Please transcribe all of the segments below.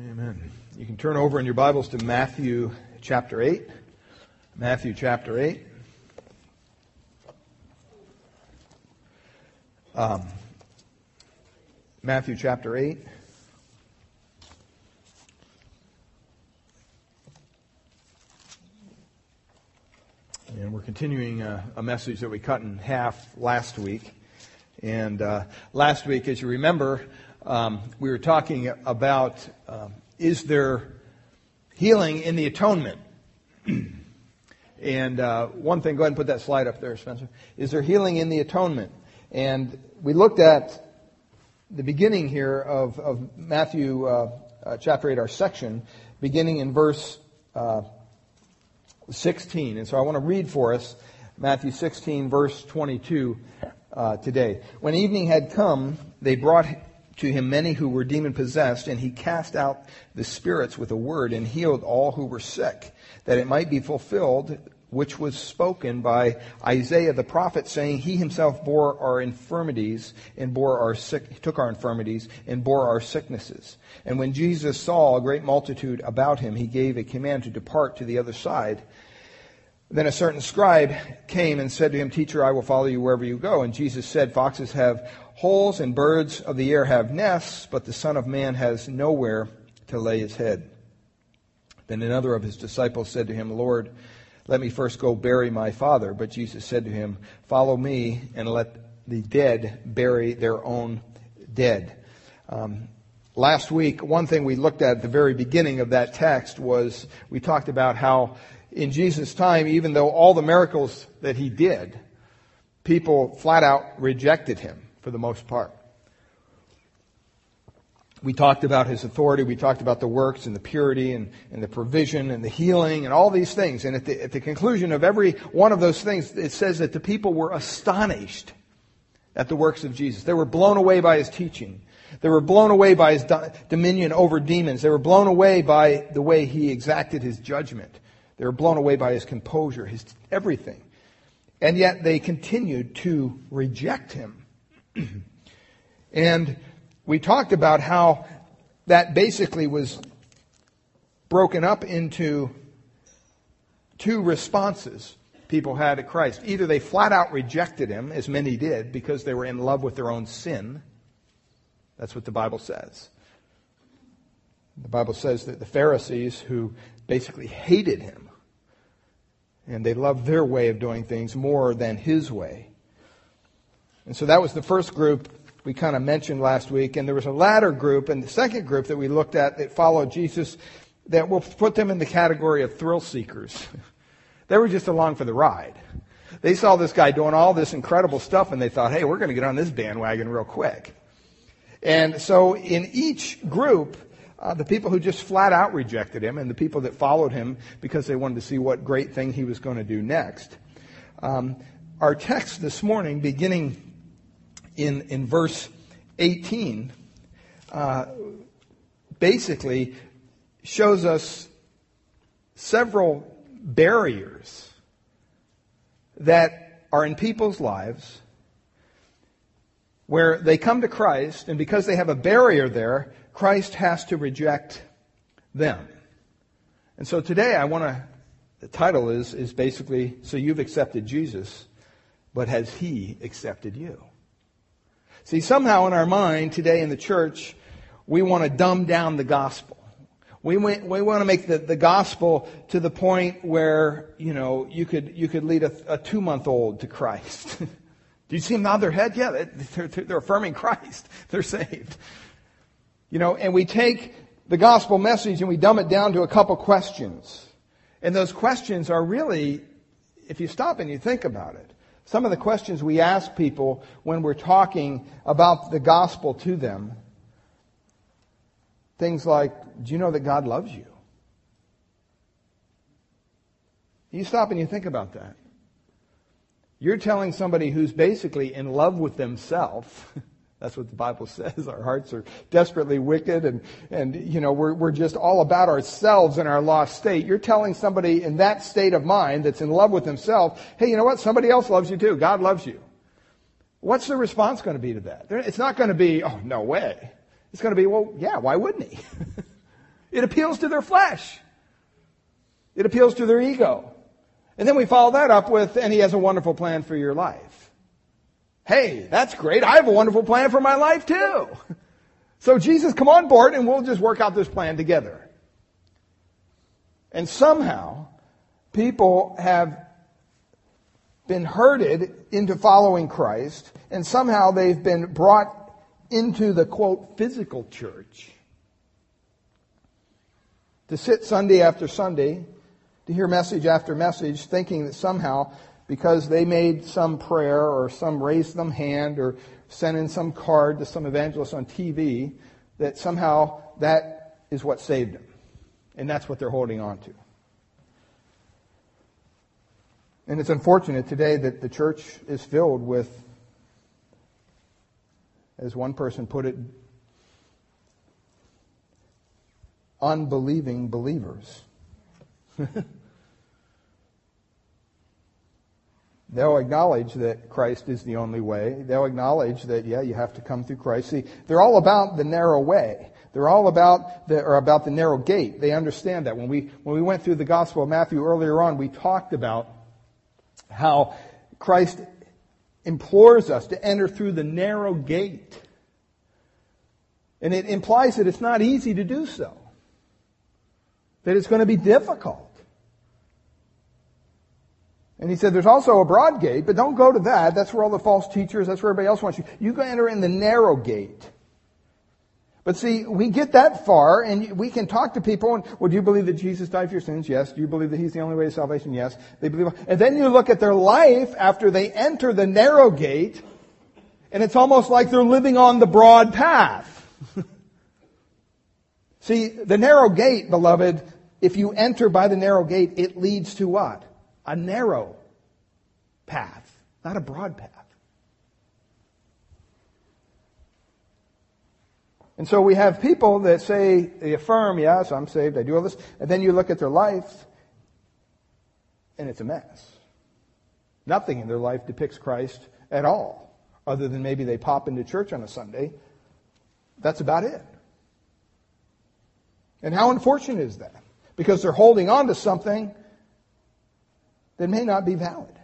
Amen. You can turn over in your Bibles to Matthew chapter 8. Matthew chapter 8. Um, Matthew chapter 8. And we're continuing a, a, message that we cut in half last week. And uh, last week, as you remember, um, we were talking about um, is there healing in the atonement? and uh, one thing, go ahead and put that slide up there, Spencer. Is there healing in the atonement? And we looked at the beginning here of, of Matthew uh, uh chapter 8, our section, beginning in verse uh, 16. And so I want to read for us Matthew 16, verse 22 uh, today. When evening had come, they brought to him many who were demon possessed, and he cast out the spirits with a word and healed all who were sick, that it might be fulfilled which was spoken by Isaiah the prophet, saying, He himself bore our infirmities and bore our sick, took our infirmities and bore our sicknesses. And when Jesus saw a great multitude about him, he gave a command to depart to the other side. Then a certain scribe came and said to him, Teacher, I will follow you wherever you go. And Jesus said, Foxes have holes and birds of the air have nests, but the Son of Man has nowhere to lay his head. Then another of his disciples said to him, Lord, let me first go bury my father. But Jesus said to him, Follow me and let the dead bury their own dead. Um, last week, one thing we looked at at the very beginning of that text was we talked about how in Jesus' time, even though all the miracles that he did, people flat out rejected him for the most part. We talked about his authority, we talked about the works and the purity and, and the provision and the healing and all these things. And at the, at the conclusion of every one of those things, it says that the people were astonished at the works of Jesus. They were blown away by his teaching. They were blown away by his dominion over demons. They were blown away by the way he exacted his judgment. They were blown away by his composure, his everything. And yet they continued to reject him. and we talked about how that basically was broken up into two responses people had to Christ. Either they flat out rejected him, as many did, because they were in love with their own sin. That's what the Bible says. The Bible says that the Pharisees, who basically hated him, and they loved their way of doing things more than his way. And so that was the first group we kind of mentioned last week. And there was a latter group, and the second group that we looked at that followed Jesus, that we'll put them in the category of thrill seekers. they were just along for the ride. They saw this guy doing all this incredible stuff, and they thought, hey, we're going to get on this bandwagon real quick. And so in each group, uh, the people who just flat out rejected him and the people that followed him because they wanted to see what great thing he was going to do next. Um, our text this morning, beginning in, in verse 18, uh, basically shows us several barriers that are in people's lives where they come to Christ, and because they have a barrier there, Christ has to reject them. And so today I want to, the title is, is basically, so you've accepted Jesus, but has he accepted you? See, somehow in our mind today in the church, we want to dumb down the gospel. We, want, we want to make the, the gospel to the point where, you know, you could, you could lead a, a two month old to Christ. Do you see them nod their head? Yeah, they're, they're affirming Christ. They're saved. You know, and we take the gospel message and we dumb it down to a couple questions. And those questions are really, if you stop and you think about it, some of the questions we ask people when we're talking about the gospel to them, things like, do you know that God loves you? You stop and you think about that. You're telling somebody who's basically in love with themselves That's what the Bible says. Our hearts are desperately wicked and, and, you know, we're, we're just all about ourselves and our lost state. You're telling somebody in that state of mind that's in love with himself, hey, you know what? Somebody else loves you too. God loves you. What's the response going to be to that? It's not going to be, oh, no way. It's going to be, well, yeah, why wouldn't he? It appeals to their flesh. It appeals to their ego. And then we follow that up with, and he has a wonderful plan for your life. Hey, that's great. I have a wonderful plan for my life too. So Jesus, come on board and we'll just work out this plan together. And somehow, people have been herded into following Christ, and somehow they've been brought into the quote physical church to sit Sunday after Sunday to hear message after message, thinking that somehow, because they made some prayer or some raised them hand or sent in some card to some evangelist on TV, that somehow that is what saved them. And that's what they're holding on to. And it's unfortunate today that the church is filled with, as one person put it, unbelieving believers. They'll acknowledge that Christ is the only way. They'll acknowledge that, yeah, you have to come through Christ. See, they're all about the narrow way. They're all about the, or about the narrow gate. They understand that. When we, when we went through the Gospel of Matthew earlier on, we talked about how Christ implores us to enter through the narrow gate. And it implies that it's not easy to do so. That it's going to be difficult. And he said, there's also a broad gate, but don't go to that. That's where all the false teachers, that's where everybody else wants you. You go enter in the narrow gate. But see, we get that far and we can talk to people and, well, do you believe that Jesus died for your sins? Yes. Do you believe that He's the only way to salvation? Yes. They believe, and then you look at their life after they enter the narrow gate and it's almost like they're living on the broad path. see, the narrow gate, beloved, if you enter by the narrow gate, it leads to what? A narrow path, not a broad path. And so we have people that say, they affirm, yes, I'm saved, I do all this, and then you look at their life, and it's a mess. Nothing in their life depicts Christ at all, other than maybe they pop into church on a Sunday. That's about it. And how unfortunate is that? Because they're holding on to something that may not be valid.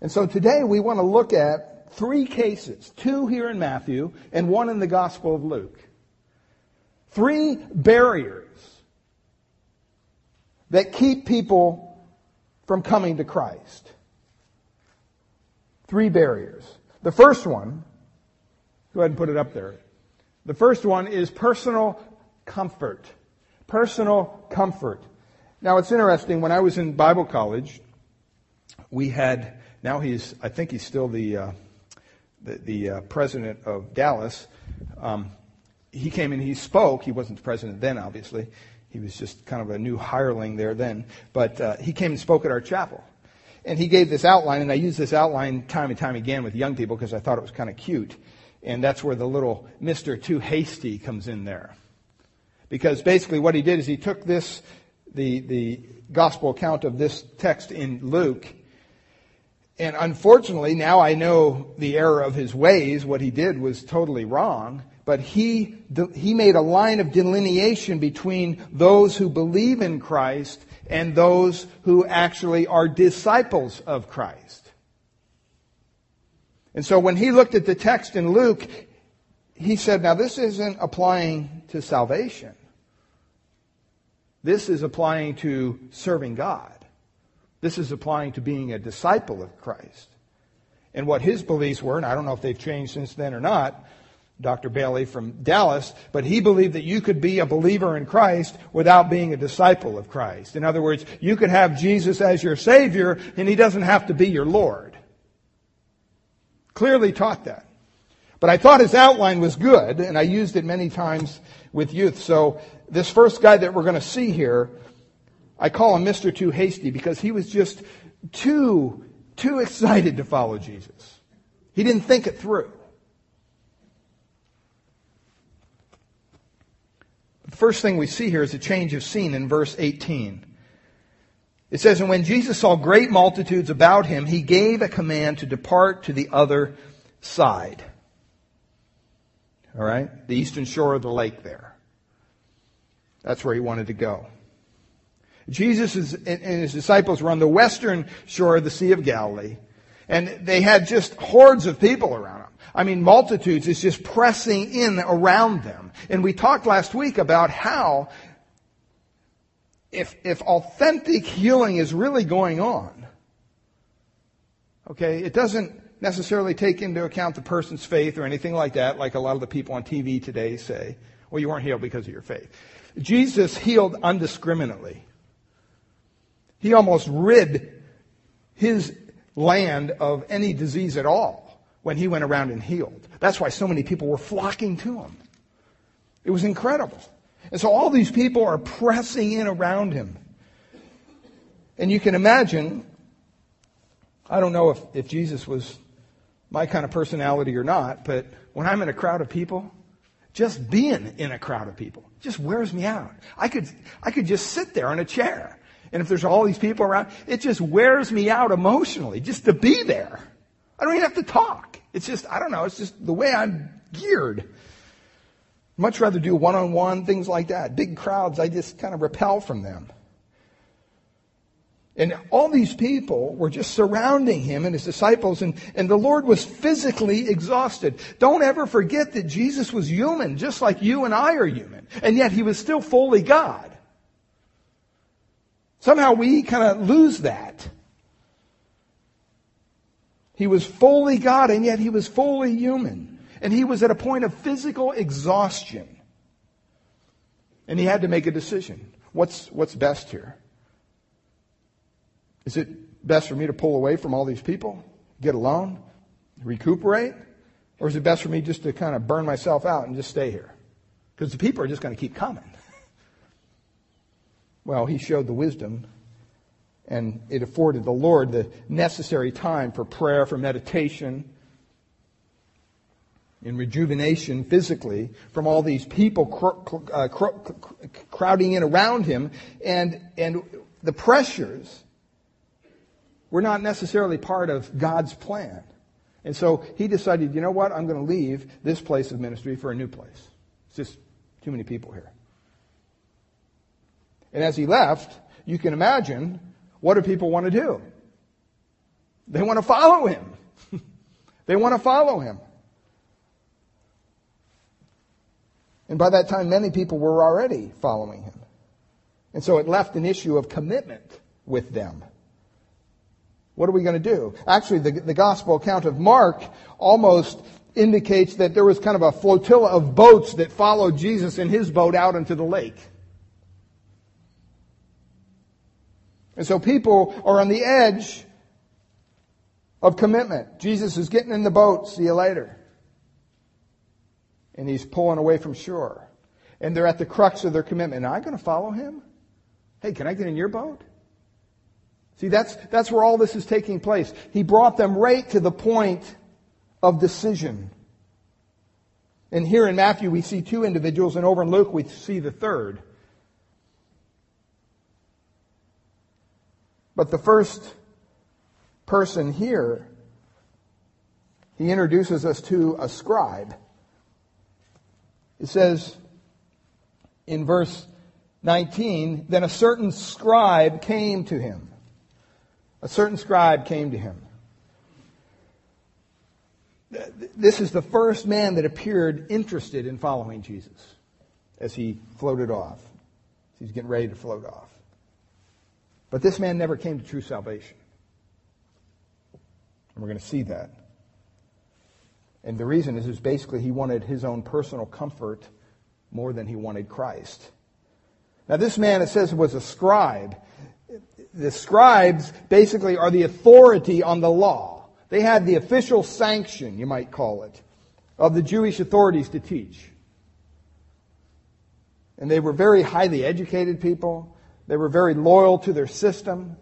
And so today we want to look at three cases, two here in Matthew and one in the Gospel of Luke. Three barriers that keep people from coming to Christ. Three barriers. The first one, go ahead and put it up there. The first one is personal comfort personal comfort. Now it's interesting, when I was in Bible college, we had, now he's, I think he's still the, uh, the, the uh, president of Dallas. Um, he came and he spoke. He wasn't the president then, obviously. He was just kind of a new hireling there then. But uh, he came and spoke at our chapel. And he gave this outline, and I use this outline time and time again with young people because I thought it was kind of cute. And that's where the little Mr. Too Hasty comes in there. Because basically what he did is he took this, the, the gospel account of this text in Luke, and unfortunately now I know the error of his ways. What he did was totally wrong. But he, he made a line of delineation between those who believe in Christ and those who actually are disciples of Christ. And so when he looked at the text in Luke, he said, now this isn't applying to salvation. This is applying to serving God. This is applying to being a disciple of Christ. And what his beliefs were, and I don't know if they've changed since then or not, Dr. Bailey from Dallas, but he believed that you could be a believer in Christ without being a disciple of Christ. In other words, you could have Jesus as your Savior and he doesn't have to be your Lord. Clearly taught that. But I thought his outline was good and I used it many times with youth. So this first guy that we're going to see here, I call him Mr. Too Hasty because he was just too, too excited to follow Jesus. He didn't think it through. The first thing we see here is a change of scene in verse 18. It says, And when Jesus saw great multitudes about him, he gave a command to depart to the other side. All right? The eastern shore of the lake there. That's where he wanted to go. Jesus and his disciples were on the western shore of the Sea of Galilee. And they had just hordes of people around them. I mean, multitudes is just pressing in around them. And we talked last week about how if, if authentic healing is really going on, okay, it doesn't necessarily take into account the person's faith or anything like that, like a lot of the people on TV today say, well, you weren't healed because of your faith. Jesus healed undiscriminately. He almost rid his land of any disease at all when he went around and healed. That's why so many people were flocking to him. It was incredible. And so all these people are pressing in around him. And you can imagine, I don't know if, if Jesus was my kind of personality or not, but when I'm in a crowd of people, just being in a crowd of people just wears me out. I could, I could just sit there in a chair. And if there's all these people around, it just wears me out emotionally just to be there. I don't even have to talk. It's just, I don't know, it's just the way I'm geared. Much rather do one on one, things like that. Big crowds, I just kind of repel from them. And all these people were just surrounding him and his disciples, and, and the Lord was physically exhausted. Don't ever forget that Jesus was human, just like you and I are human. And yet he was still fully God. Somehow we kind of lose that. He was fully God, and yet he was fully human. And he was at a point of physical exhaustion. And he had to make a decision. What's, what's best here? Is it best for me to pull away from all these people, get alone, recuperate? Or is it best for me just to kind of burn myself out and just stay here? Because the people are just going to keep coming. well, he showed the wisdom and it afforded the Lord the necessary time for prayer, for meditation, in rejuvenation physically from all these people cr- uh, cr- crowding in around him and, and the pressures were not necessarily part of God's plan. And so he decided, you know what, I'm going to leave this place of ministry for a new place. It's just too many people here. And as he left, you can imagine what do people want to do? They want to follow him. they want to follow him. And by that time, many people were already following him. And so it left an issue of commitment with them. What are we going to do? Actually, the, the gospel account of Mark almost indicates that there was kind of a flotilla of boats that followed Jesus in his boat out into the lake. And so people are on the edge of commitment. Jesus is getting in the boat. See you later. And he's pulling away from shore. And they're at the crux of their commitment. Am I going to follow him? Hey, can I get in your boat? See, that's, that's where all this is taking place. He brought them right to the point of decision. And here in Matthew, we see two individuals, and over in Luke, we see the third. But the first person here, he introduces us to a scribe. It says in verse 19, then a certain scribe came to him a certain scribe came to him. This is the first man that appeared interested in following Jesus as he floated off. He's getting ready to float off. But this man never came to true salvation. And we're going to see that. And the reason is, is basically he wanted his own personal comfort more than he wanted Christ. Now this man, it says, was a scribe the scribes basically are the authority on the law. They had the official sanction, you might call it, of the Jewish authorities to teach. And they were very highly educated people. They were very loyal to their system.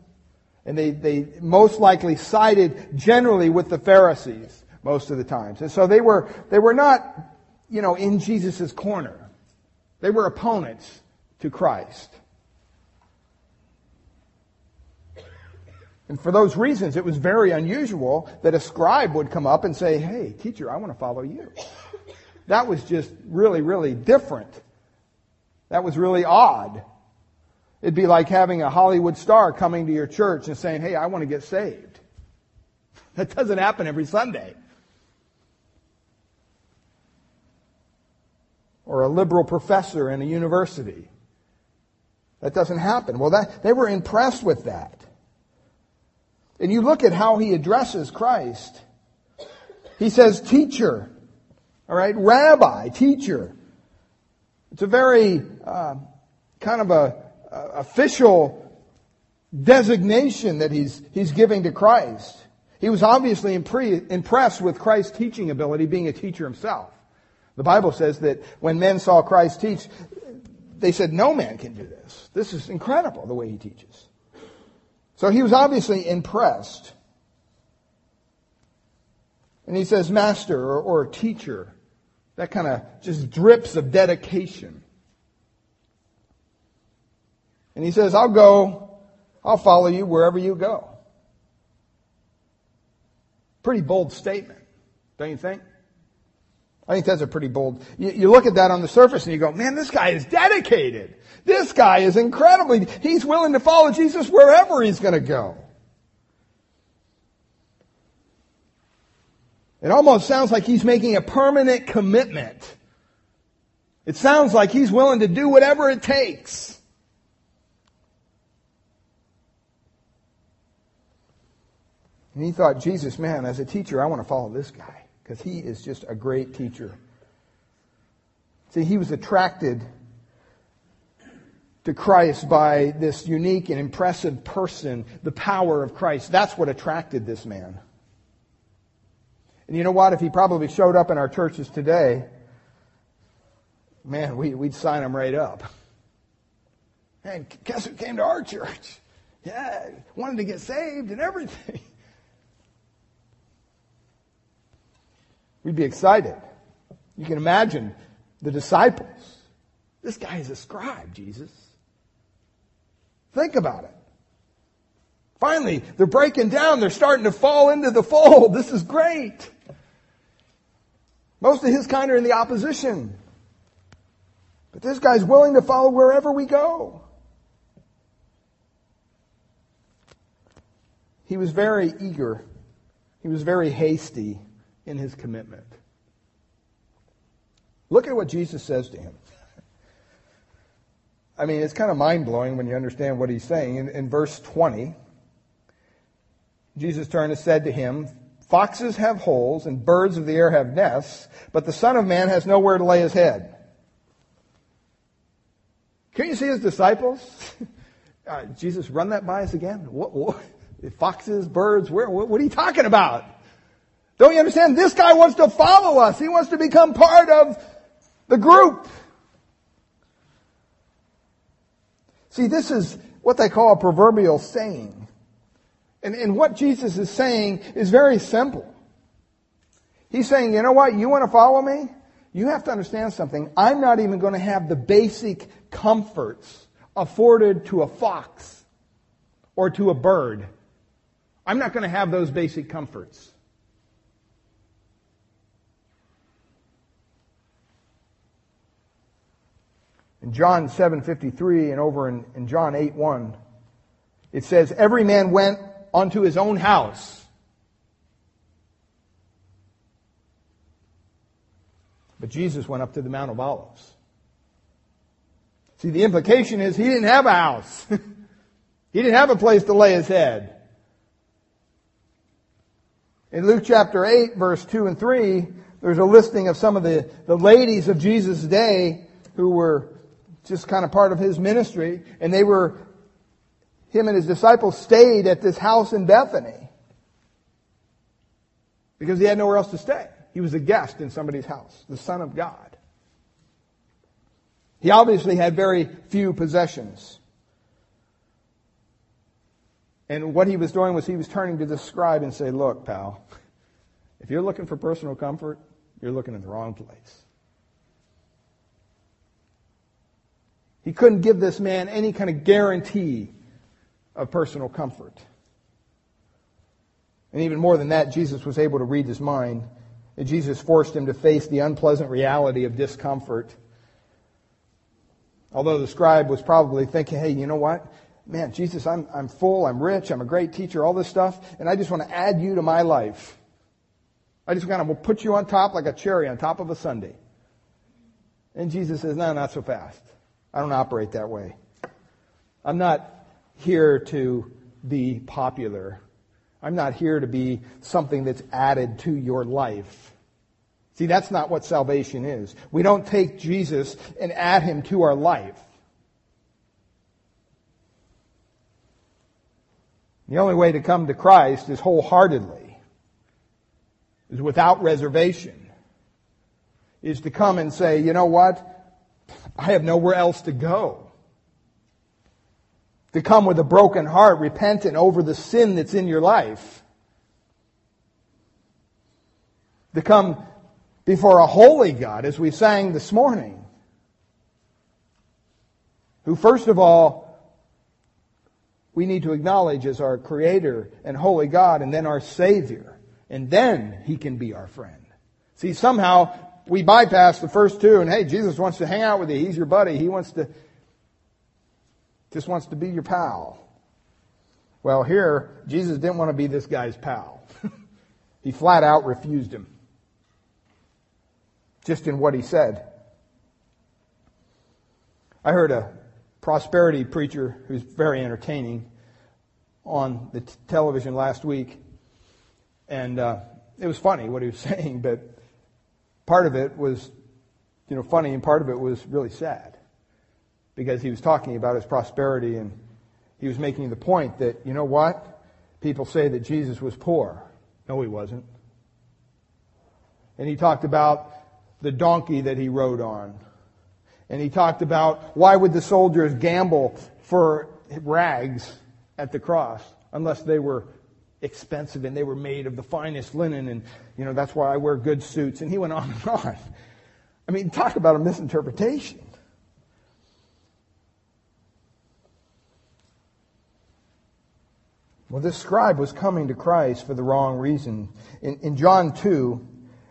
And they, they most likely sided generally with the Pharisees most of the times. And so they were, they were not, you know, in Jesus' corner. They were opponents to Christ. And for those reasons, it was very unusual that a scribe would come up and say, Hey, teacher, I want to follow you. That was just really, really different. That was really odd. It'd be like having a Hollywood star coming to your church and saying, Hey, I want to get saved. That doesn't happen every Sunday. Or a liberal professor in a university. That doesn't happen. Well, that, they were impressed with that. And you look at how he addresses Christ. He says, teacher. All right, rabbi, teacher. It's a very uh, kind of a, a official designation that he's, he's giving to Christ. He was obviously impre- impressed with Christ's teaching ability, being a teacher himself. The Bible says that when men saw Christ teach, they said, no man can do this. This is incredible the way he teaches. So he was obviously impressed. And he says, master or, or teacher. That kind of just drips of dedication. And he says, I'll go, I'll follow you wherever you go. Pretty bold statement, don't you think? I think that's a pretty bold. You, you, look at that on the surface and you go, man, this guy is dedicated. This guy is incredibly, he's willing to follow Jesus wherever he's going to go. It almost sounds like he's making a permanent commitment. It sounds like he's willing to do whatever it takes. And he thought, Jesus, man, as a teacher, I want to follow this guy because he is just a great teacher. See, he was attracted to Christ by this unique and impressive person, the power of Christ. That's what attracted this man. And you know what? If he probably showed up in our churches today, man, we, would sign him right up. And guess who came to our church? Yeah, wanted to get saved and everything. We'd be excited. You can imagine the disciples. This guy is a scribe, Jesus. Think about it. Finally, they're breaking down. They're starting to fall into the fold. This is great. Most of his kind are in the opposition. But this guy's willing to follow wherever we go. He was very eager. He was very hasty in his commitment. Look at what Jesus says to him. I mean, it's kind of mind blowing when you understand what he's saying. In, in verse 20, Jesus turned and said to him, Foxes have holes and birds of the air have nests, but the Son of Man has nowhere to lay his head. Can you see his disciples? Uh, Jesus, run that by us again? What, what? Foxes, birds, where, what, what are you talking about? Don't you understand? This guy wants to follow us. He wants to become part of the group. See, this is what they call a proverbial saying. And, and what Jesus is saying is very simple. He's saying, you know what? You want to follow me? You have to understand something. I'm not even going to have the basic comforts afforded to a fox or to a bird. I'm not going to have those basic comforts. In John 7:53 and over in, in John 8:1, it says, "Every man went unto his own house." But Jesus went up to the Mount of Olives. See, the implication is he didn't have a house. he didn't have a place to lay his head. In Luke chapter 8, verse 2 and 3, there's a listing of some of the, the ladies of Jesus' day who were just kind of part of his ministry. And they were, him and his disciples stayed at this house in Bethany. Because he had nowhere else to stay. He was a guest in somebody's house, the Son of God. He obviously had very few possessions. And what he was doing was he was turning to the scribe and say, look, pal, if you're looking for personal comfort, you're looking in the wrong place. He couldn't give this man any kind of guarantee of personal comfort. And even more than that, Jesus was able to read his mind. And Jesus forced him to face the unpleasant reality of discomfort. Although the scribe was probably thinking, hey, you know what? Man, Jesus, I'm, I'm full, I'm rich, I'm a great teacher, all this stuff, and I just want to add you to my life. I just kind of will put you on top like a cherry on top of a sundae. And Jesus says, no, not so fast. I don't operate that way. I'm not here to be popular. I'm not here to be something that's added to your life. See, that's not what salvation is. We don't take Jesus and add him to our life. The only way to come to Christ is wholeheartedly, is without reservation, is to come and say, you know what? I have nowhere else to go. To come with a broken heart, repentant over the sin that's in your life. To come before a holy God, as we sang this morning, who first of all, we need to acknowledge as our Creator and Holy God, and then our Savior. And then He can be our friend. See, somehow we bypass the first two, and hey, Jesus wants to hang out with you. He's your buddy. He wants to just wants to be your pal. Well, here, Jesus didn't want to be this guy's pal. he flat out refused him. Just in what he said. I heard a prosperity preacher who's very entertaining on the t- television last week. And uh, it was funny what he was saying, but part of it was, you know, funny and part of it was really sad because he was talking about his prosperity and he was making the point that, you know what? People say that Jesus was poor. No, he wasn't. And he talked about the donkey that he rode on. And he talked about why would the soldiers gamble for rags at the cross unless they were expensive and they were made of the finest linen and, you know, that's why I wear good suits. And he went on and on. I mean, talk about a misinterpretation. Well, this scribe was coming to Christ for the wrong reason. In, in, John 2,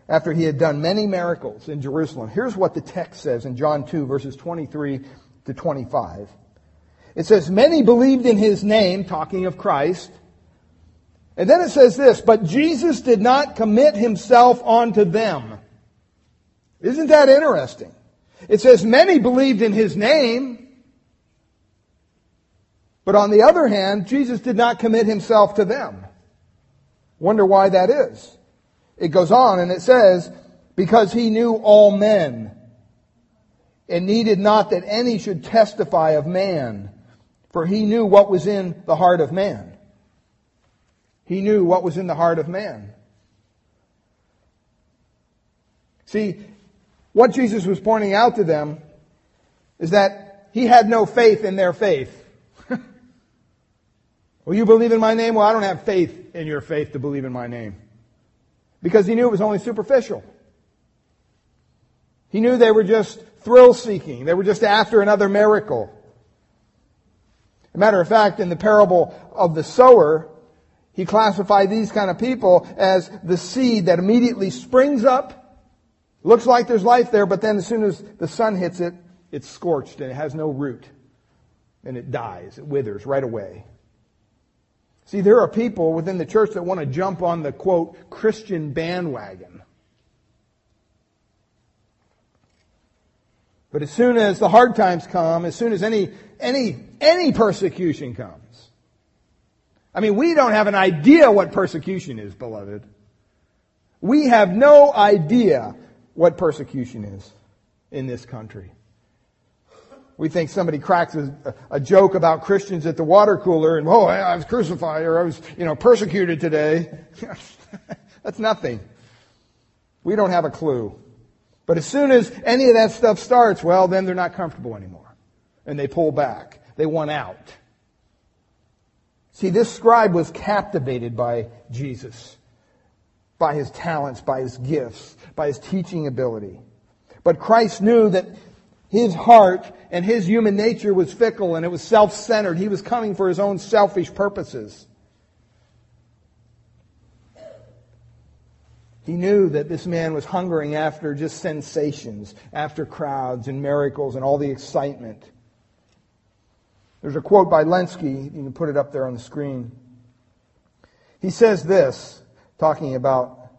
after he had done many miracles in Jerusalem, here's what the text says in John 2, verses 23 to 25. It says, Many believed in his name, talking of Christ. And then it says this, But Jesus did not commit himself onto them. Isn't that interesting? It says, Many believed in his name. But on the other hand, Jesus did not commit himself to them. Wonder why that is. It goes on and it says, because he knew all men and needed not that any should testify of man, for he knew what was in the heart of man. He knew what was in the heart of man. See, what Jesus was pointing out to them is that he had no faith in their faith. well, you believe in my name? Well, I don't have faith in your faith to believe in my name. Because he knew it was only superficial. He knew they were just thrill seeking. They were just after another miracle. As a matter of fact, in the parable of the sower, he classified these kind of people as the seed that immediately springs up, looks like there's life there, but then as soon as the sun hits it, it's scorched and it has no root. And it dies. It withers right away. See, there are people within the church that want to jump on the quote, Christian bandwagon. But as soon as the hard times come, as soon as any, any, any persecution comes, I mean, we don't have an idea what persecution is, beloved. We have no idea what persecution is in this country. We think somebody cracks a, a, joke about Christians at the water cooler and, oh, I was crucified or I was, you know, persecuted today. That's nothing. We don't have a clue. But as soon as any of that stuff starts, well, then they're not comfortable anymore. And they pull back. They want out. See, this scribe was captivated by Jesus, by his talents, by his gifts, by his teaching ability. But Christ knew that his heart and his human nature was fickle and it was self-centered. He was coming for his own selfish purposes. He knew that this man was hungering after just sensations, after crowds and miracles and all the excitement. There's a quote by Lenski. You can put it up there on the screen. He says this, talking about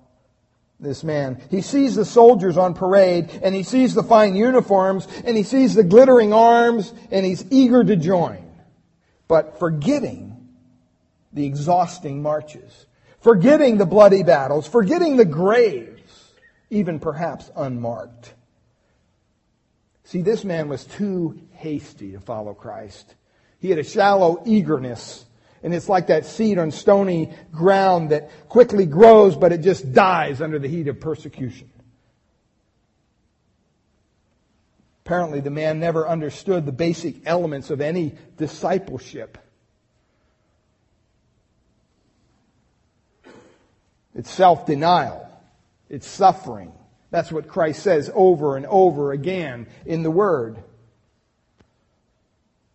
this man. He sees the soldiers on parade and he sees the fine uniforms and he sees the glittering arms and he's eager to join. But forgetting the exhausting marches, forgetting the bloody battles, forgetting the graves, even perhaps unmarked. See, this man was too hasty to follow Christ. He had a shallow eagerness and it's like that seed on stony ground that quickly grows, but it just dies under the heat of persecution. Apparently, the man never understood the basic elements of any discipleship. It's self denial, it's suffering. That's what Christ says over and over again in the Word.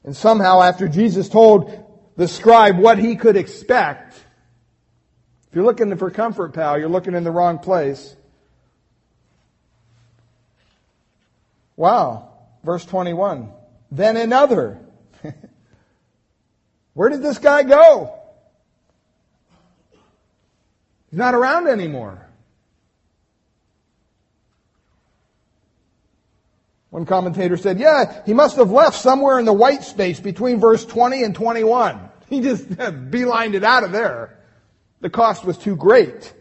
And somehow, after Jesus told the scribe what he could expect. If you're looking for comfort, pal, you're looking in the wrong place. Wow. Verse 21. Then another. Where did this guy go? He's not around anymore. One commentator said, yeah, he must have left somewhere in the white space between verse 20 and 21. He just beelined it out of there. The cost was too great.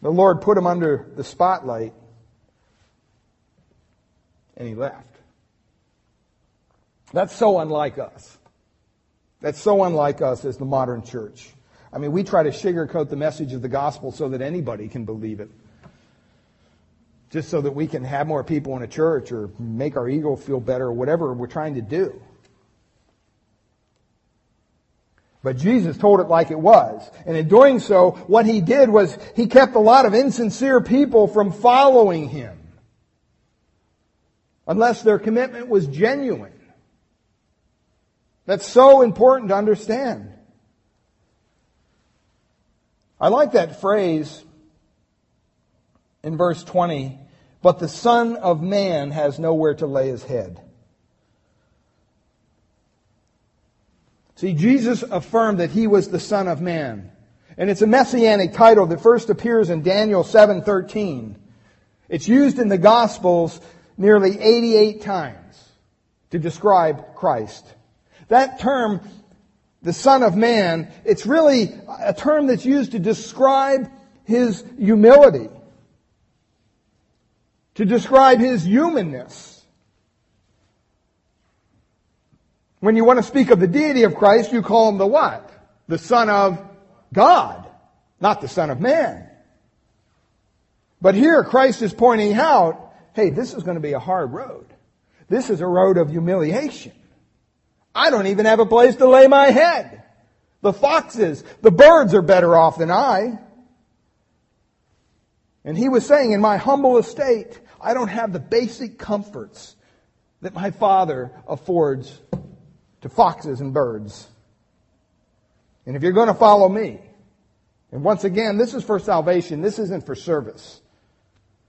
The Lord put him under the spotlight and he left. That's so unlike us. That's so unlike us as the modern church. I mean, we try to sugarcoat the message of the gospel so that anybody can believe it just so that we can have more people in a church or make our ego feel better or whatever we're trying to do. But Jesus told it like it was. And in doing so, what he did was he kept a lot of insincere people from following him. Unless their commitment was genuine. That's so important to understand. I like that phrase in verse 20 but the Son of Man has nowhere to lay his head. See, Jesus affirmed that he was the Son of Man. And it's a messianic title that first appears in Daniel 7:13. It's used in the Gospels nearly 88 times to describe Christ. That term, the Son of Man, it's really a term that's used to describe his humility to describe his humanness. When you want to speak of the deity of Christ, you call him the what? The Son of God, not the Son of Man. But here Christ is pointing out, hey, this is going to be a hard road. This is a road of humiliation. I don't even have a place to lay my head. The foxes, the birds are better off than I. And he was saying, in my humble estate, I don't have the basic comforts that my father affords to foxes and birds. And if you're going to follow me, and once again, this is for salvation, this isn't for service.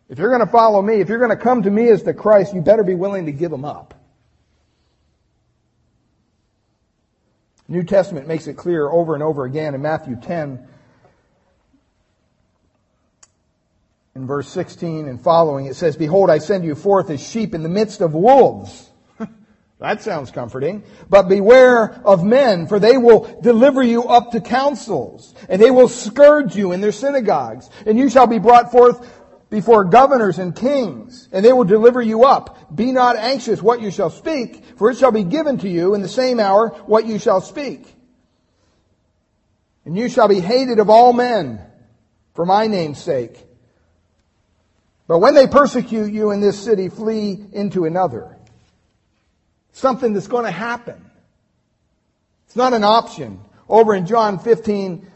If you're going to follow me, if you're going to come to me as the Christ, you better be willing to give them up. New Testament makes it clear over and over again in Matthew 10 in verse 16 and following, it says, Behold, I send you forth as sheep in the midst of wolves. that sounds comforting. But beware of men, for they will deliver you up to councils, and they will scourge you in their synagogues, and you shall be brought forth before governors and kings, and they will deliver you up. Be not anxious what you shall speak, for it shall be given to you in the same hour what you shall speak. And you shall be hated of all men for my name's sake. But when they persecute you in this city, flee into another. Something that's going to happen. It's not an option. Over in John 15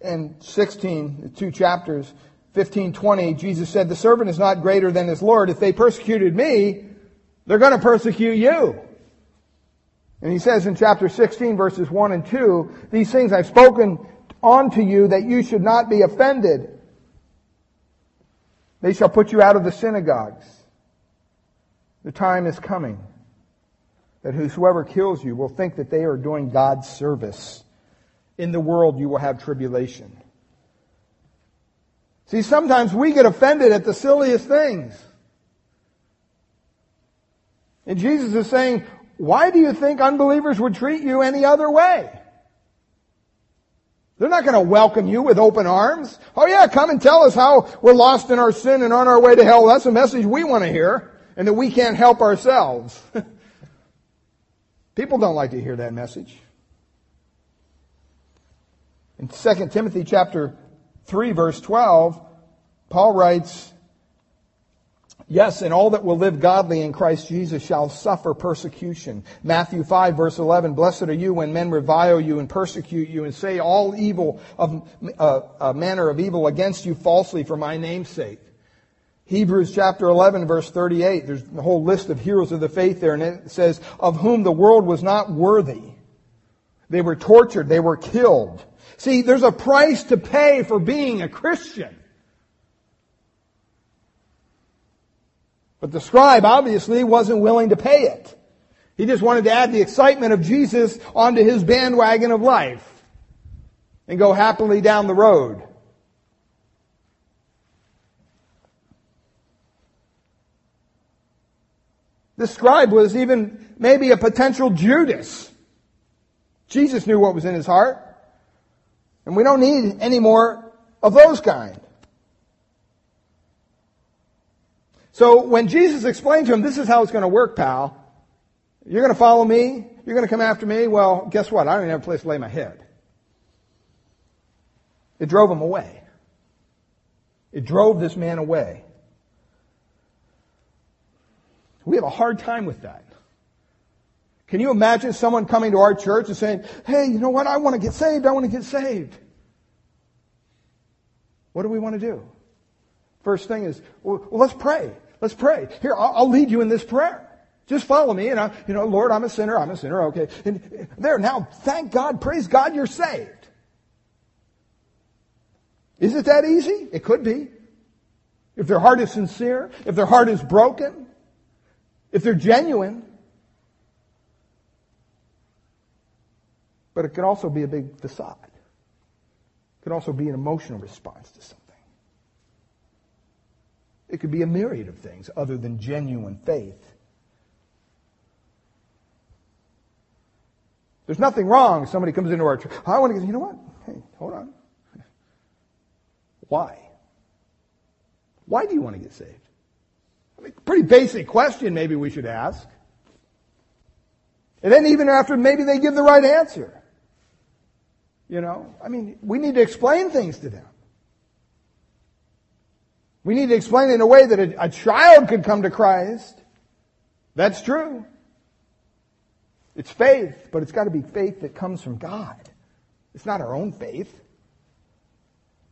and 16, the two chapters, 15, 20, Jesus said, the servant is not greater than his Lord. If they persecuted me, they're going to persecute you. And he says in chapter 16 verses 1 and 2, these things I've spoken onto you that you should not be offended. They shall put you out of the synagogues. The time is coming that whosoever kills you will think that they are doing God's service. In the world you will have tribulation. See, sometimes we get offended at the silliest things. And Jesus is saying, why do you think unbelievers would treat you any other way? They're not going to welcome you with open arms. Oh yeah, come and tell us how we're lost in our sin and on our way to hell. That's a message we want to hear and that we can't help ourselves. People don't like to hear that message. In 2 Timothy chapter 3 verse 12, Paul writes, Yes, and all that will live godly in Christ Jesus shall suffer persecution. Matthew 5 verse 11, Blessed are you when men revile you and persecute you and say all evil of, uh, a manner of evil against you falsely for my name's sake. Hebrews chapter 11 verse 38, there's a whole list of heroes of the faith there and it says, of whom the world was not worthy. They were tortured, they were killed. See, there's a price to pay for being a Christian. But the scribe obviously wasn't willing to pay it. He just wanted to add the excitement of Jesus onto his bandwagon of life and go happily down the road. The scribe was even maybe a potential Judas. Jesus knew what was in his heart. And we don't need any more of those kind. So when Jesus explained to him, this is how it's going to work, pal. You're going to follow me. You're going to come after me. Well, guess what? I don't even have a place to lay my head. It drove him away. It drove this man away. We have a hard time with that. Can you imagine someone coming to our church and saying, hey, you know what? I want to get saved. I want to get saved. What do we want to do? First thing is, well, let's pray. Let's pray. Here, I'll, I'll lead you in this prayer. Just follow me, and I, you know, Lord, I'm a sinner. I'm a sinner. Okay, and there now. Thank God, praise God, you're saved. Is it that easy? It could be. If their heart is sincere, if their heart is broken, if they're genuine. But it could also be a big facade. It could also be an emotional response to something. It could be a myriad of things other than genuine faith. There's nothing wrong if somebody comes into our church. I want to get, you know what? Hey, hold on. Why? Why do you want to get saved? I mean, pretty basic question maybe we should ask. And then even after maybe they give the right answer. You know, I mean, we need to explain things to them. We need to explain it in a way that a, a child could come to Christ. That's true. It's faith, but it's got to be faith that comes from God. It's not our own faith.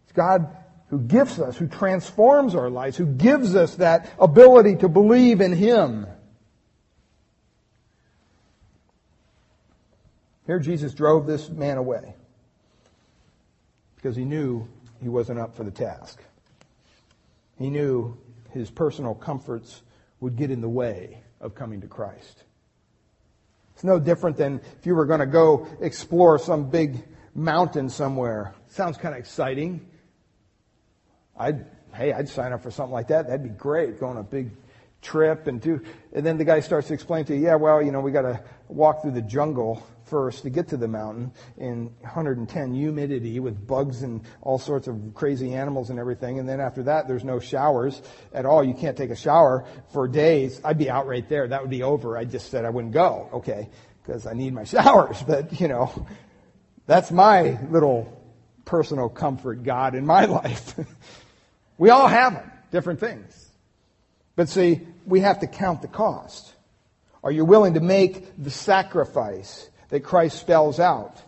It's God who gives us, who transforms our lives, who gives us that ability to believe in Him. Here Jesus drove this man away because he knew he wasn't up for the task. He knew his personal comforts would get in the way of coming to Christ. It's no different than if you were going to go explore some big mountain somewhere. Sounds kind of exciting. I'd, hey, I'd sign up for something like that. That'd be great. Going a big trip and do, and then the guy starts to explain to you, yeah, well, you know, we got to walk through the jungle first to get to the mountain in 110 humidity with bugs and all sorts of crazy animals and everything. And then after that, there's no showers at all. You can't take a shower for days. I'd be out right there. That would be over. I just said I wouldn't go. Okay. Because I need my showers. But, you know, that's my little personal comfort God in my life. we all have them. Different things. But see, we have to count the cost. Are you willing to make the sacrifice that Christ spells out?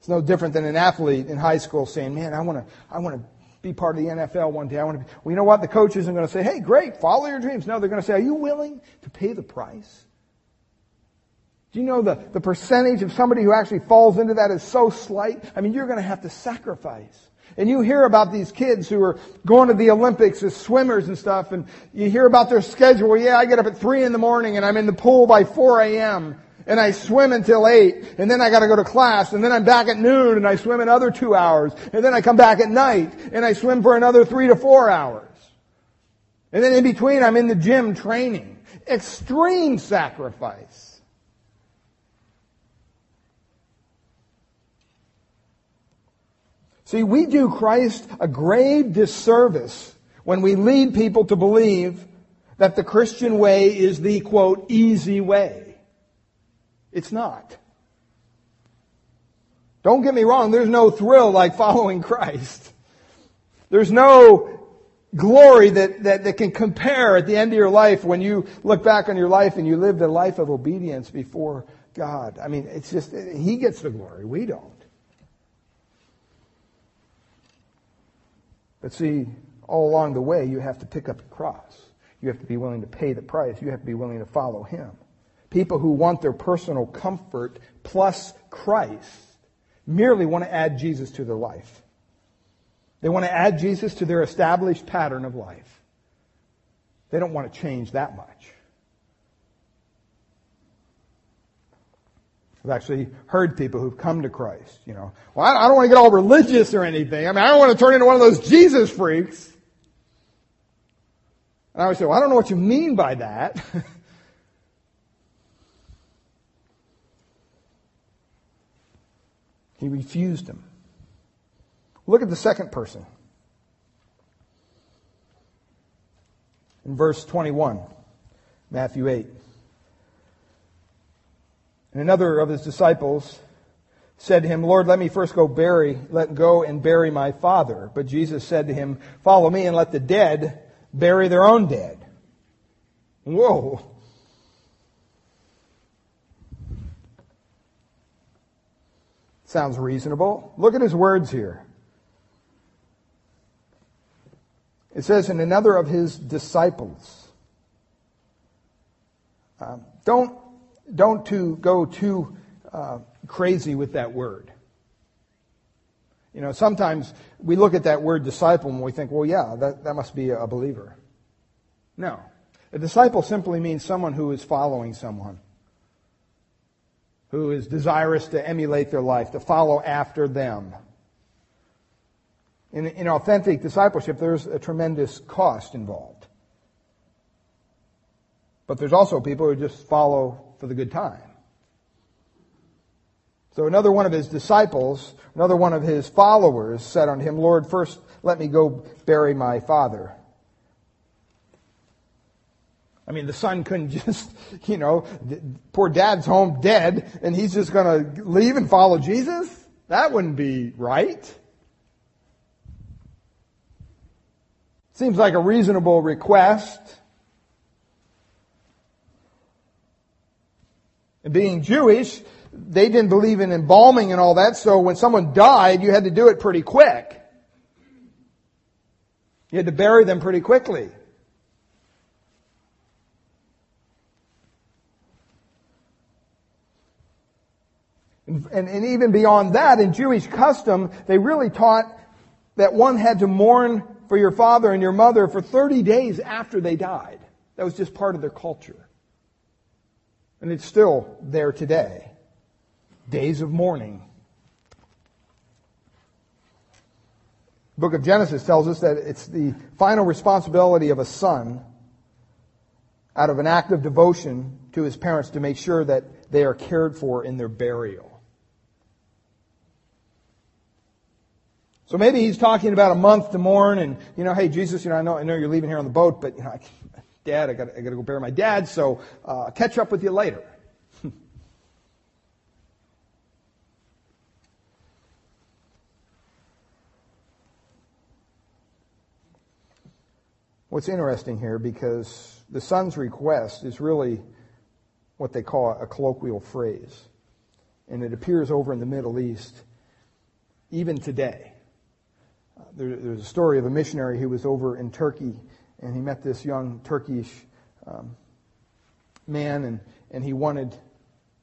It's no different than an athlete in high school saying, man, I want to, I want to be part of the NFL one day. I want to be, well, you know what? The coach isn't going to say, hey, great, follow your dreams. No, they're going to say, are you willing to pay the price? Do you know the, the percentage of somebody who actually falls into that is so slight? I mean, you're going to have to sacrifice. And you hear about these kids who are going to the Olympics as swimmers and stuff, and you hear about their schedule. Yeah, I get up at 3 in the morning and I'm in the pool by 4 a.m. and I swim until 8, and then I gotta go to class, and then I'm back at noon and I swim another 2 hours, and then I come back at night and I swim for another 3 to 4 hours. And then in between I'm in the gym training. Extreme sacrifice. See, we do Christ a grave disservice when we lead people to believe that the Christian way is the quote, easy way. It's not. Don't get me wrong, there's no thrill like following Christ. There's no glory that, that, that can compare at the end of your life when you look back on your life and you lived a life of obedience before God. I mean, it's just, He gets the glory. We don't. But see, all along the way, you have to pick up your cross. You have to be willing to pay the price. You have to be willing to follow Him. People who want their personal comfort plus Christ merely want to add Jesus to their life. They want to add Jesus to their established pattern of life. They don't want to change that much. I've actually heard people who've come to Christ, you know, well, I don't want to get all religious or anything. I mean, I don't want to turn into one of those Jesus freaks. And I always say, well, I don't know what you mean by that. he refused him. Look at the second person. In verse 21, Matthew 8. And another of his disciples said to him, Lord, let me first go bury, let go and bury my father. But Jesus said to him, follow me and let the dead bury their own dead. Whoa. Sounds reasonable. Look at his words here. It says, in another of his disciples. Um, don't don't to go too uh, crazy with that word. You know, sometimes we look at that word disciple and we think, well, yeah, that, that must be a believer. No. A disciple simply means someone who is following someone, who is desirous to emulate their life, to follow after them. In, in authentic discipleship, there's a tremendous cost involved. But there's also people who just follow for the good time. So another one of his disciples, another one of his followers said unto him, Lord, first let me go bury my father. I mean, the son couldn't just, you know, poor dad's home dead and he's just going to leave and follow Jesus? That wouldn't be right. Seems like a reasonable request. And being Jewish, they didn't believe in embalming and all that, so when someone died, you had to do it pretty quick. You had to bury them pretty quickly. And, and, and, even beyond that, in Jewish custom, they really taught that one had to mourn for your father and your mother for 30 days after they died. That was just part of their culture. And it's still there today. Days of mourning. book of Genesis tells us that it's the final responsibility of a son out of an act of devotion to his parents to make sure that they are cared for in their burial. So maybe he's talking about a month to mourn and, you know, hey, Jesus, you know, I know, I know you're leaving here on the boat, but, you know, I, Dad, I got I to go bury my dad, so uh, catch up with you later. What's interesting here, because the son's request is really what they call a colloquial phrase. And it appears over in the Middle East even today. Uh, there, there's a story of a missionary who was over in Turkey and he met this young Turkish um, man, and, and he wanted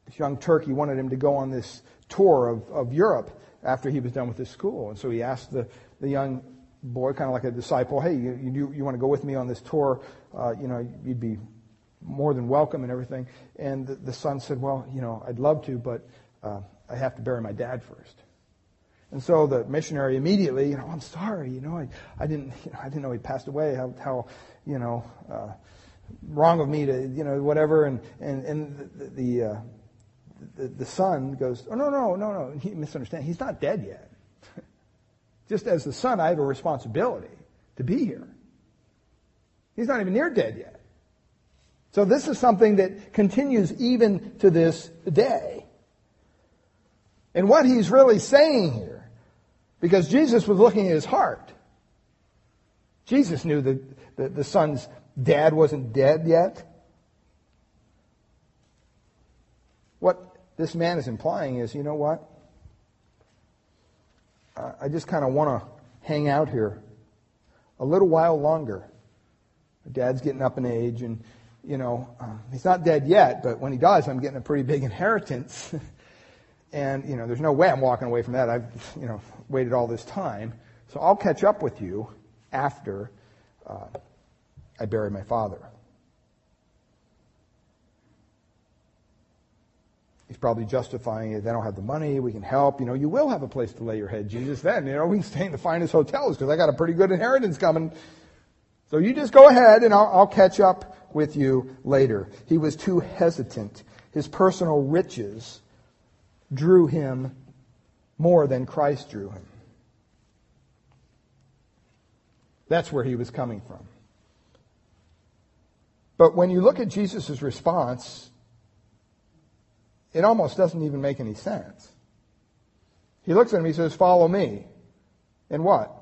this young Turk, he wanted him to go on this tour of, of Europe after he was done with his school. And so he asked the, the young boy, kind of like a disciple, hey, you, you, you want to go with me on this tour? Uh, you know, you'd be more than welcome and everything. And the, the son said, well, you know, I'd love to, but uh, I have to bury my dad first. And so the missionary immediately, you know, I'm sorry, you know, I, I didn't, you know, I didn't know he passed away. How, how you know, uh, wrong of me to, you know, whatever. And and and the the, uh, the, the son goes, oh no no no no, he misunderstands. He's not dead yet. Just as the son, I have a responsibility to be here. He's not even near dead yet. So this is something that continues even to this day. And what he's really saying here, because Jesus was looking at his heart. Jesus knew that the, the son's dad wasn't dead yet. What this man is implying is, you know what? I just kind of want to hang out here a little while longer. Dad's getting up in age, and you know um, he's not dead yet, but when he dies, I'm getting a pretty big inheritance. and you know, there's no way I'm walking away from that. I've you know waited all this time, so I'll catch up with you after uh, I bury my father. He's probably justifying it. They don't have the money. We can help. You know, you will have a place to lay your head, Jesus. Then, you know, we can stay in the finest hotels because I got a pretty good inheritance coming. So you just go ahead and I'll, I'll catch up with you later. He was too hesitant. His personal riches drew him more than Christ drew him. That's where he was coming from. But when you look at Jesus' response, it almost doesn't even make any sense. He looks at him, he says, Follow me. And what?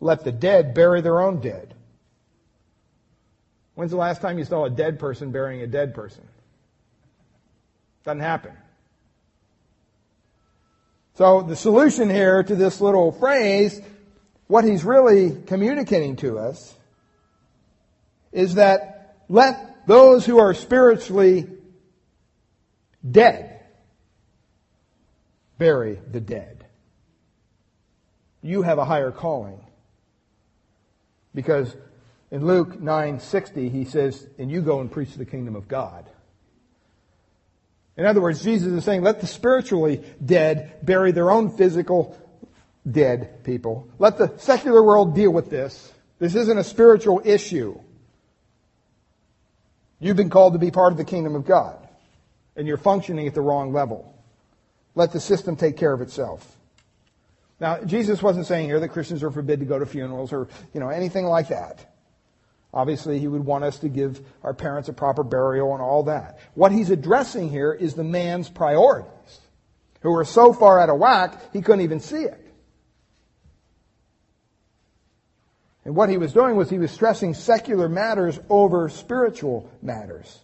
Let the dead bury their own dead. When's the last time you saw a dead person burying a dead person? Doesn't happen. So the solution here to this little phrase, what he's really communicating to us, is that let those who are spiritually dead bury the dead. You have a higher calling. Because in Luke 9:60 he says, "And you go and preach the kingdom of God." In other words, Jesus is saying, let the spiritually dead bury their own physical dead people. Let the secular world deal with this. This isn't a spiritual issue. You've been called to be part of the kingdom of God, and you're functioning at the wrong level. Let the system take care of itself. Now, Jesus wasn't saying here that Christians are forbid to go to funerals or, you know, anything like that. Obviously, he would want us to give our parents a proper burial and all that. What he's addressing here is the man's priorities, who are so far out of whack, he couldn't even see it. And what he was doing was he was stressing secular matters over spiritual matters.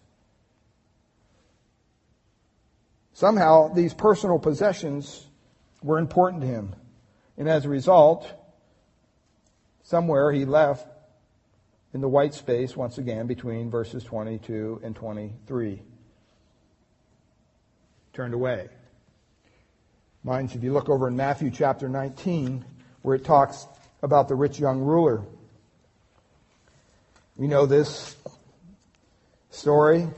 Somehow, these personal possessions were important to him. And as a result, somewhere he left in the white space once again between verses 22 and 23. Turned away. Mind if you look over in Matthew chapter 19, where it talks about the rich young ruler. We know this story.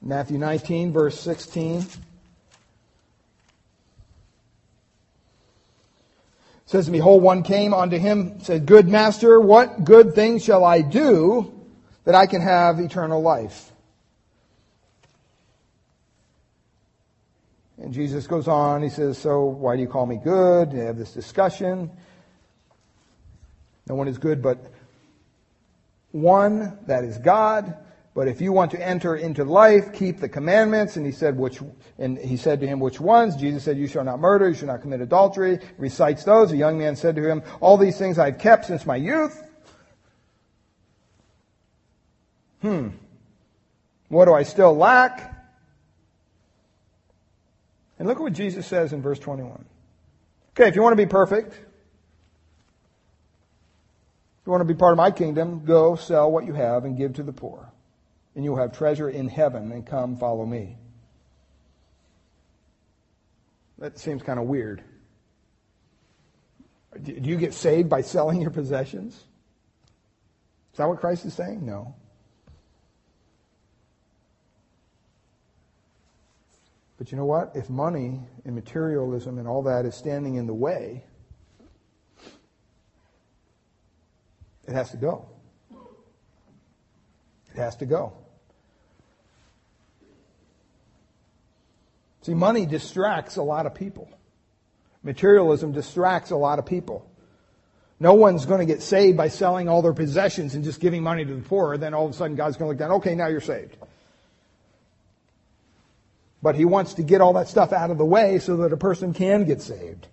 Matthew 19, verse 16. Says, to me, Behold, one came unto him, said, Good master, what good thing shall I do that I can have eternal life? And Jesus goes on, he says, So why do you call me good? They have this discussion. No one is good but one, that is God. But if you want to enter into life, keep the commandments. And he said, which, and he said to him, which ones? Jesus said, you shall not murder, you shall not commit adultery. Recites those. The young man said to him, all these things I've kept since my youth. Hmm. What do I still lack? And look at what Jesus says in verse 21. Okay, if you want to be perfect, if you want to be part of my kingdom, go sell what you have and give to the poor and you will have treasure in heaven, and come follow me. That seems kind of weird. Do you get saved by selling your possessions? Is that what Christ is saying? No. But you know what? If money and materialism and all that is standing in the way, it has to go. It has to go. See, money distracts a lot of people. Materialism distracts a lot of people. No one's going to get saved by selling all their possessions and just giving money to the poor. Then all of a sudden God's going to look down, okay, now you're saved. But He wants to get all that stuff out of the way so that a person can get saved.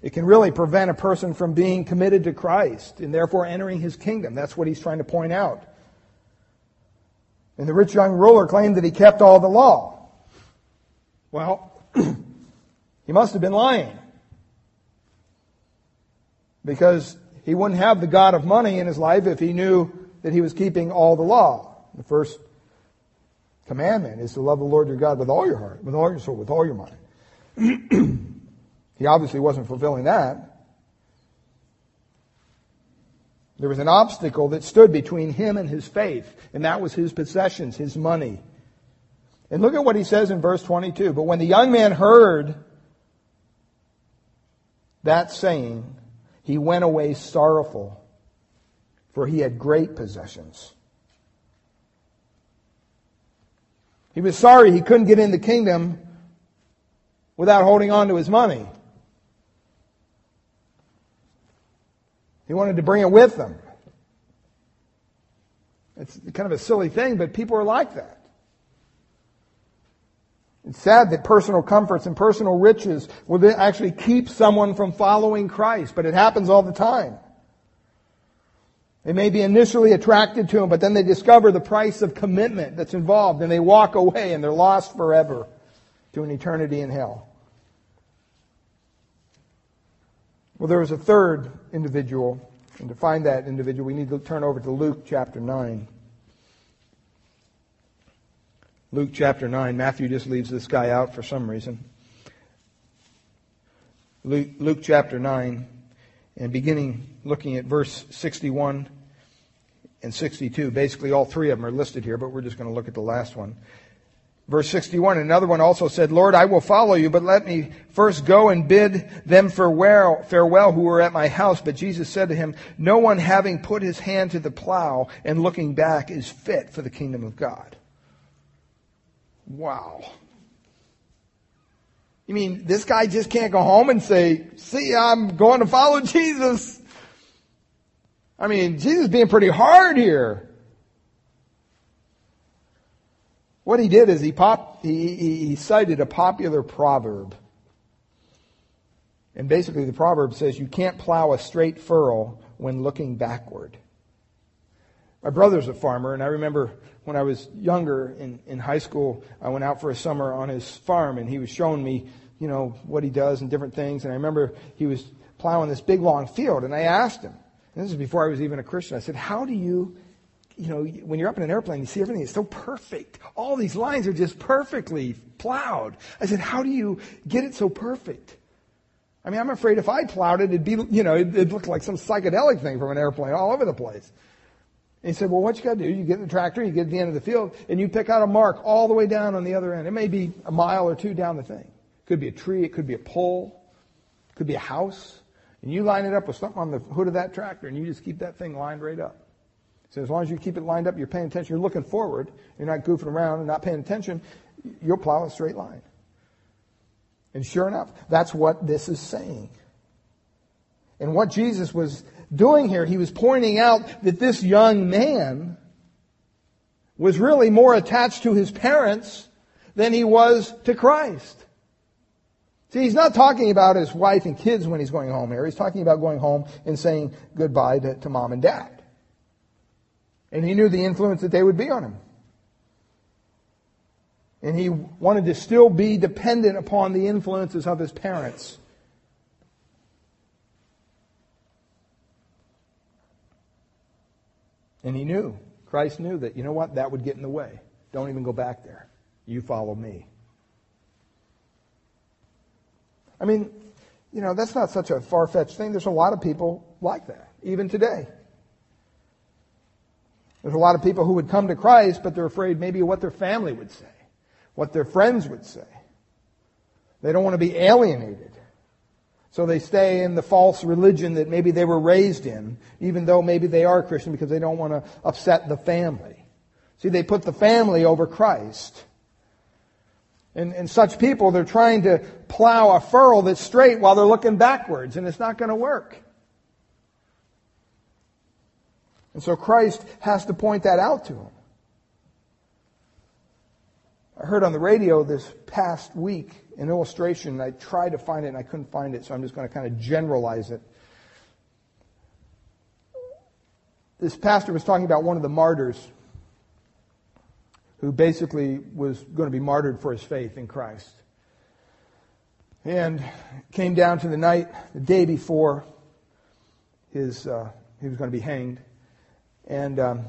It can really prevent a person from being committed to Christ and therefore entering His kingdom. That's what He's trying to point out. And the rich young ruler claimed that he kept all the law. Well, he must have been lying. Because he wouldn't have the God of money in his life if he knew that he was keeping all the law. The first commandment is to love the Lord your God with all your heart, with all your soul, with all your mind. he obviously wasn't fulfilling that. There was an obstacle that stood between him and his faith, and that was his possessions, his money. And look at what he says in verse 22. But when the young man heard that saying, he went away sorrowful, for he had great possessions. He was sorry he couldn't get in the kingdom without holding on to his money. He wanted to bring it with him. It's kind of a silly thing, but people are like that. It's sad that personal comforts and personal riches will actually keep someone from following Christ, but it happens all the time. They may be initially attracted to him, but then they discover the price of commitment that's involved and they walk away and they're lost forever to an eternity in hell. Well, there was a third individual, and to find that individual, we need to turn over to Luke chapter 9. Luke chapter 9. Matthew just leaves this guy out for some reason. Luke, Luke chapter 9, and beginning looking at verse 61 and 62. Basically, all three of them are listed here, but we're just going to look at the last one. Verse 61, another one also said, Lord, I will follow you, but let me first go and bid them farewell, farewell who were at my house. But Jesus said to him, No one having put his hand to the plow and looking back is fit for the kingdom of God. Wow. You mean this guy just can't go home and say, see, I'm going to follow Jesus? I mean, Jesus being pretty hard here. What he did is he, pop, he, he cited a popular proverb. And basically the proverb says you can't plow a straight furrow when looking backward. My brother's a farmer, and I remember when I was younger in, in high school, I went out for a summer on his farm and he was showing me, you know, what he does and different things. And I remember he was plowing this big long field and I asked him, and this is before I was even a Christian, I said, how do you, you know, when you're up in an airplane, you see everything is so perfect. All these lines are just perfectly plowed. I said, how do you get it so perfect? I mean, I'm afraid if I plowed it, it'd be, you know, it'd, look like some psychedelic thing from an airplane all over the place. And he said, well, what you got to do, you get in the tractor, you get to the end of the field, and you pick out a mark all the way down on the other end. It may be a mile or two down the thing. It could be a tree, it could be a pole, it could be a house. And you line it up with something on the hood of that tractor, and you just keep that thing lined right up. So as long as you keep it lined up, you're paying attention, you're looking forward, you're not goofing around and not paying attention, you'll plow a straight line. And sure enough, that's what this is saying. And what Jesus was doing here, he was pointing out that this young man was really more attached to his parents than he was to Christ. See, he's not talking about his wife and kids when he's going home here. He's talking about going home and saying goodbye to, to mom and dad. And he knew the influence that they would be on him. And he wanted to still be dependent upon the influences of his parents. And he knew, Christ knew that, you know what, that would get in the way. Don't even go back there. You follow me. I mean, you know, that's not such a far fetched thing. There's a lot of people like that, even today. There's a lot of people who would come to Christ, but they're afraid maybe what their family would say, what their friends would say. They don't want to be alienated. So they stay in the false religion that maybe they were raised in, even though maybe they are Christian because they don't want to upset the family. See, they put the family over Christ. And, and such people, they're trying to plow a furrow that's straight while they're looking backwards, and it's not going to work. And so Christ has to point that out to him. I heard on the radio this past week an illustration. and I tried to find it and I couldn't find it, so I'm just going to kind of generalize it. This pastor was talking about one of the martyrs who basically was going to be martyred for his faith in Christ. And came down to the night, the day before his, uh, he was going to be hanged. And um,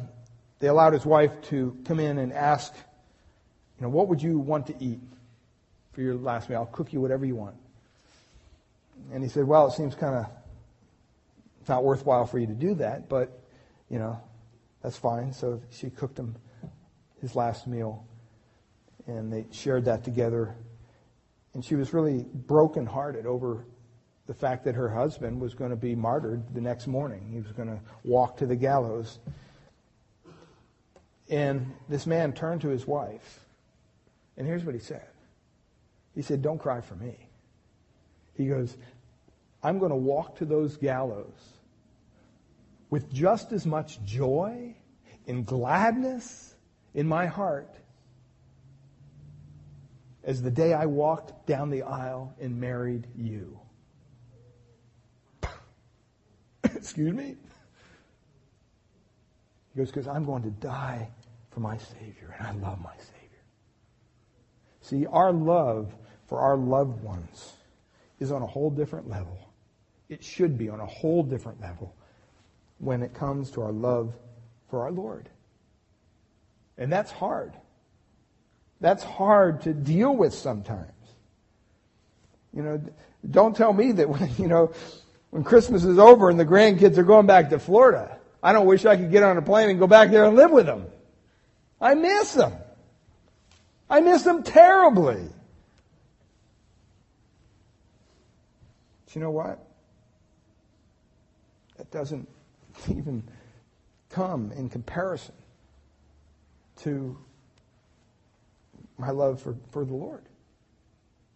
they allowed his wife to come in and ask, you know, what would you want to eat for your last meal? I'll cook you whatever you want. And he said, well, it seems kind of not worthwhile for you to do that, but, you know, that's fine. So she cooked him his last meal. And they shared that together. And she was really brokenhearted over the fact that her husband was going to be martyred the next morning. He was going to walk to the gallows. And this man turned to his wife. And here's what he said He said, Don't cry for me. He goes, I'm going to walk to those gallows with just as much joy and gladness in my heart as the day I walked down the aisle and married you. Excuse me? He goes, because I'm going to die for my Savior, and I love my Savior. See, our love for our loved ones is on a whole different level. It should be on a whole different level when it comes to our love for our Lord. And that's hard. That's hard to deal with sometimes. You know, don't tell me that when, you know, when Christmas is over and the grandkids are going back to Florida, I don't wish I could get on a plane and go back there and live with them. I miss them. I miss them terribly. But you know what? That doesn't even come in comparison to my love for, for the Lord.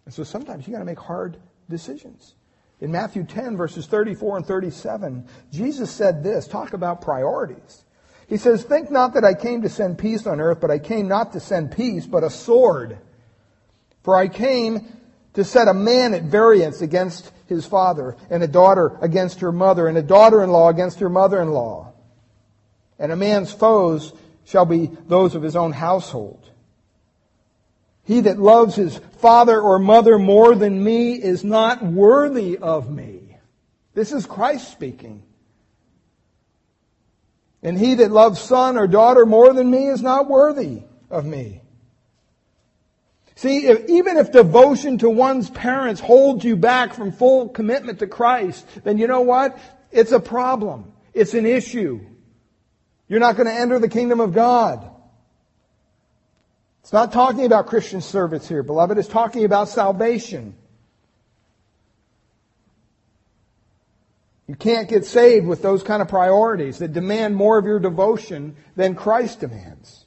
And so sometimes you got to make hard decisions. In Matthew 10, verses 34 and 37, Jesus said this talk about priorities. He says, Think not that I came to send peace on earth, but I came not to send peace, but a sword. For I came to set a man at variance against his father, and a daughter against her mother, and a daughter in law against her mother in law. And a man's foes shall be those of his own household. He that loves his father or mother more than me is not worthy of me. This is Christ speaking. And he that loves son or daughter more than me is not worthy of me. See, if, even if devotion to one's parents holds you back from full commitment to Christ, then you know what? It's a problem. It's an issue. You're not going to enter the kingdom of God. It's not talking about Christian service here, beloved. It's talking about salvation. You can't get saved with those kind of priorities that demand more of your devotion than Christ demands.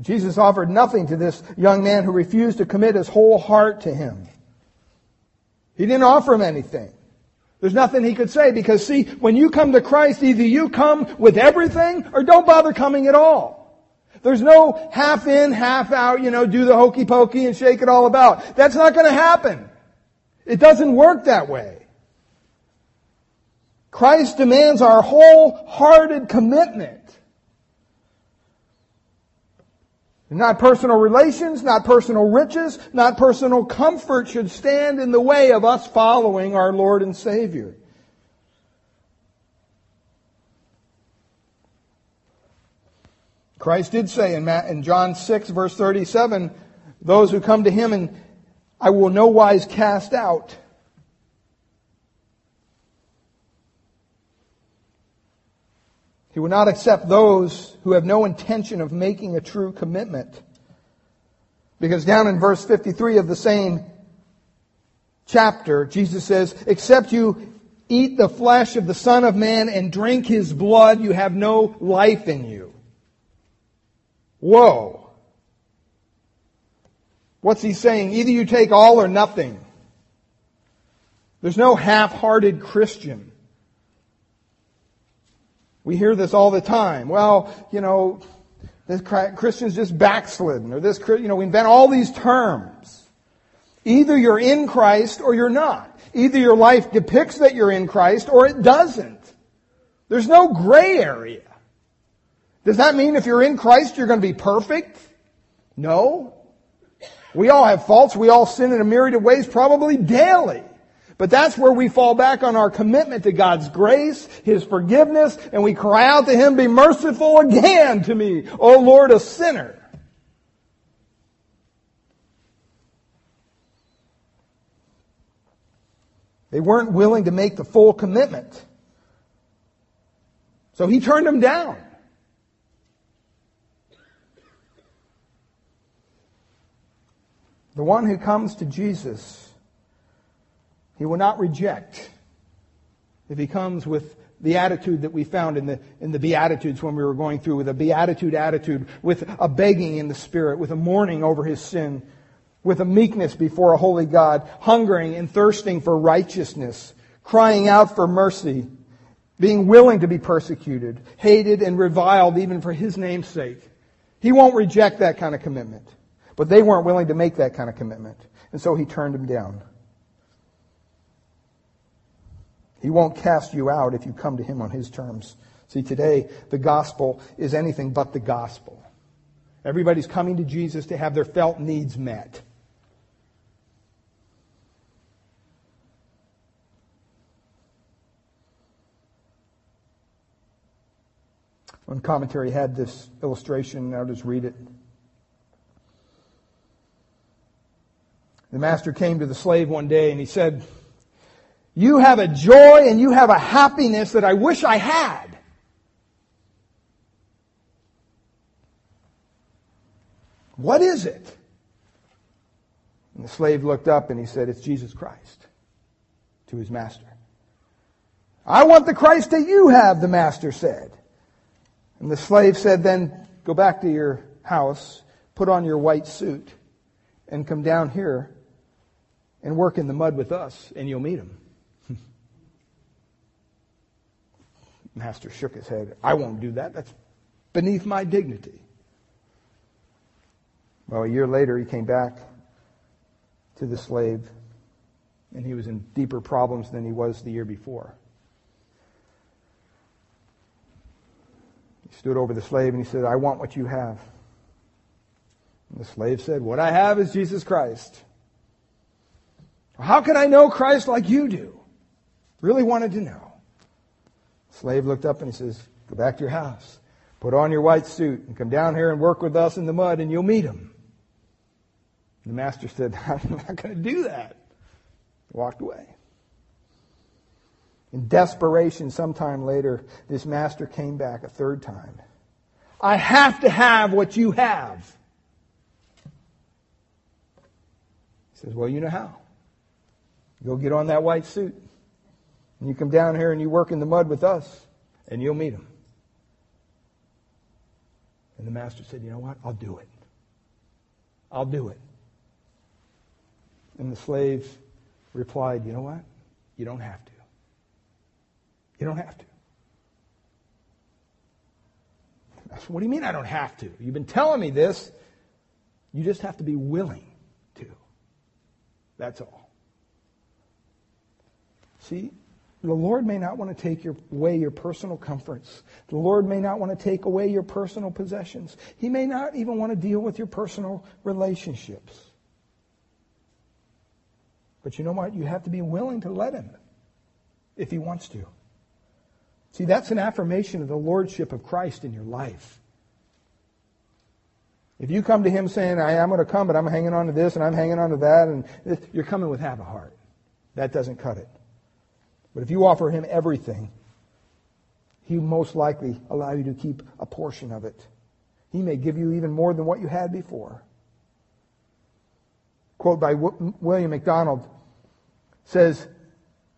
Jesus offered nothing to this young man who refused to commit his whole heart to him. He didn't offer him anything. There's nothing he could say because see, when you come to Christ, either you come with everything or don't bother coming at all. There's no half in, half out, you know, do the hokey pokey and shake it all about. That's not going to happen. It doesn't work that way. Christ demands our wholehearted commitment. Not personal relations, not personal riches, not personal comfort should stand in the way of us following our Lord and Savior. Christ did say in John 6 verse 37, Those who come to him and I will no wise cast out. He will not accept those who have no intention of making a true commitment. Because down in verse 53 of the same chapter, Jesus says, except you eat the flesh of the Son of Man and drink his blood, you have no life in you. Whoa. What's he saying? Either you take all or nothing. There's no half-hearted Christian. We hear this all the time. Well, you know, this Christian's just backslidden, or this, you know, we invent all these terms. Either you're in Christ or you're not. Either your life depicts that you're in Christ or it doesn't. There's no gray area. Does that mean if you're in Christ you're going to be perfect? No. We all have faults. We all sin in a myriad of ways, probably daily. But that's where we fall back on our commitment to God's grace, His forgiveness, and we cry out to Him, be merciful again to me, O Lord, a sinner. They weren't willing to make the full commitment. So he turned them down. The one who comes to Jesus, he will not reject if he comes with the attitude that we found in the, in the Beatitudes when we were going through, with a beatitude attitude, with a begging in the Spirit, with a mourning over his sin, with a meekness before a holy God, hungering and thirsting for righteousness, crying out for mercy, being willing to be persecuted, hated and reviled even for his name's sake. He won't reject that kind of commitment. But they weren't willing to make that kind of commitment. And so he turned them down. He won't cast you out if you come to him on his terms. See, today, the gospel is anything but the gospel. Everybody's coming to Jesus to have their felt needs met. One commentary had this illustration, I'll just read it. The master came to the slave one day and he said, You have a joy and you have a happiness that I wish I had. What is it? And the slave looked up and he said, It's Jesus Christ to his master. I want the Christ that you have, the master said. And the slave said, then go back to your house, put on your white suit, and come down here and work in the mud with us, and you'll meet him. Master shook his head. I won't do that. That's beneath my dignity. Well, a year later, he came back to the slave, and he was in deeper problems than he was the year before. He stood over the slave and he said, I want what you have. And the slave said, What I have is Jesus Christ. How can I know Christ like you do? Really wanted to know. Slave looked up and he says, Go back to your house. Put on your white suit and come down here and work with us in the mud and you'll meet him. The master said, I'm not going to do that. He walked away. In desperation, sometime later, this master came back a third time. I have to have what you have. He says, Well, you know how. Go get on that white suit. And you come down here and you work in the mud with us, and you'll meet him. And the master said, You know what? I'll do it. I'll do it. And the slave replied, You know what? You don't have to. You don't have to. What do you mean I don't have to? You've been telling me this. You just have to be willing to. That's all. See, the Lord may not want to take your, away your personal comforts. The Lord may not want to take away your personal possessions. He may not even want to deal with your personal relationships. But you know what? You have to be willing to let Him if He wants to. See, that's an affirmation of the lordship of Christ in your life. If you come to him saying, I am going to come, but I'm hanging on to this and I'm hanging on to that, and this, you're coming with half a heart. That doesn't cut it. But if you offer him everything, he most likely allow you to keep a portion of it. He may give you even more than what you had before. Quote by William MacDonald says,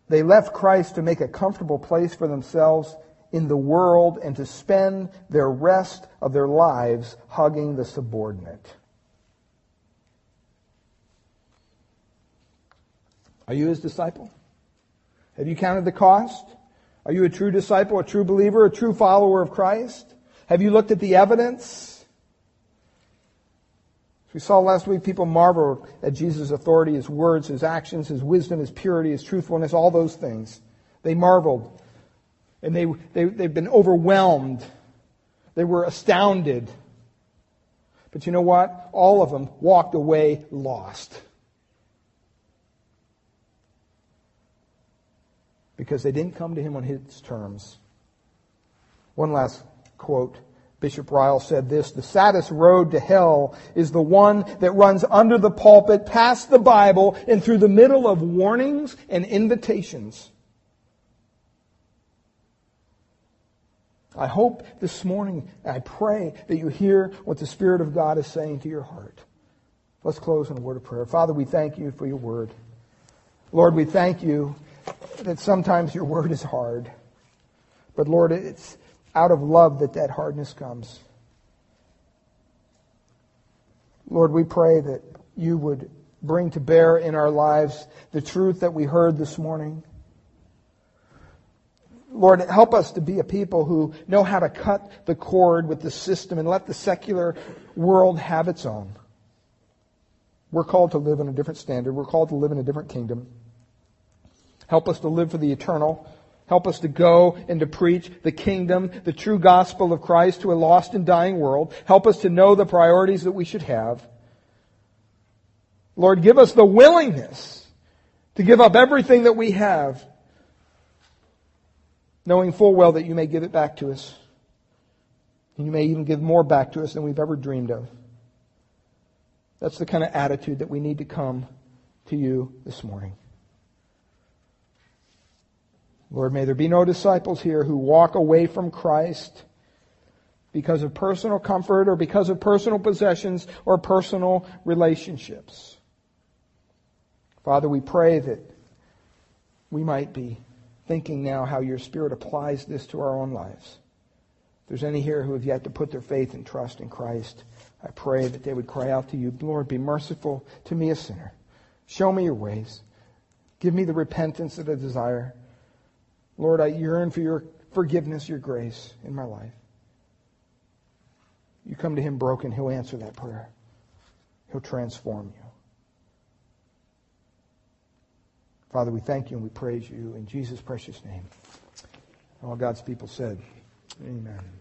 They left Christ to make a comfortable place for themselves in the world and to spend their rest of their lives hugging the subordinate. Are you his disciple? Have you counted the cost? Are you a true disciple, a true believer, a true follower of Christ? Have you looked at the evidence? As we saw last week, people marveled at Jesus' authority, his words, his actions, his wisdom, his purity, his truthfulness, all those things. They marveled. And they, they, they've been overwhelmed. They were astounded. But you know what? All of them walked away lost. Because they didn't come to him on his terms. One last quote. Bishop Ryle said this, the saddest road to hell is the one that runs under the pulpit, past the Bible, and through the middle of warnings and invitations. I hope this morning, I pray that you hear what the Spirit of God is saying to your heart. Let's close in a word of prayer. Father, we thank you for your word. Lord, we thank you that sometimes your word is hard. But Lord, it's out of love that that hardness comes. Lord, we pray that you would bring to bear in our lives the truth that we heard this morning. Lord, help us to be a people who know how to cut the cord with the system and let the secular world have its own. We're called to live in a different standard. We're called to live in a different kingdom. Help us to live for the eternal. Help us to go and to preach the kingdom, the true gospel of Christ to a lost and dying world. Help us to know the priorities that we should have. Lord, give us the willingness to give up everything that we have, knowing full well that you may give it back to us. And you may even give more back to us than we've ever dreamed of. That's the kind of attitude that we need to come to you this morning. Lord, may there be no disciples here who walk away from Christ because of personal comfort or because of personal possessions or personal relationships. Father, we pray that we might be thinking now how your Spirit applies this to our own lives. If there's any here who have yet to put their faith and trust in Christ, I pray that they would cry out to you, Lord, be merciful to me, a sinner. Show me your ways. Give me the repentance that I desire. Lord, I yearn for your forgiveness, your grace in my life. You come to him broken, he'll answer that prayer. He'll transform you. Father, we thank you and we praise you in Jesus' precious name. All God's people said, Amen.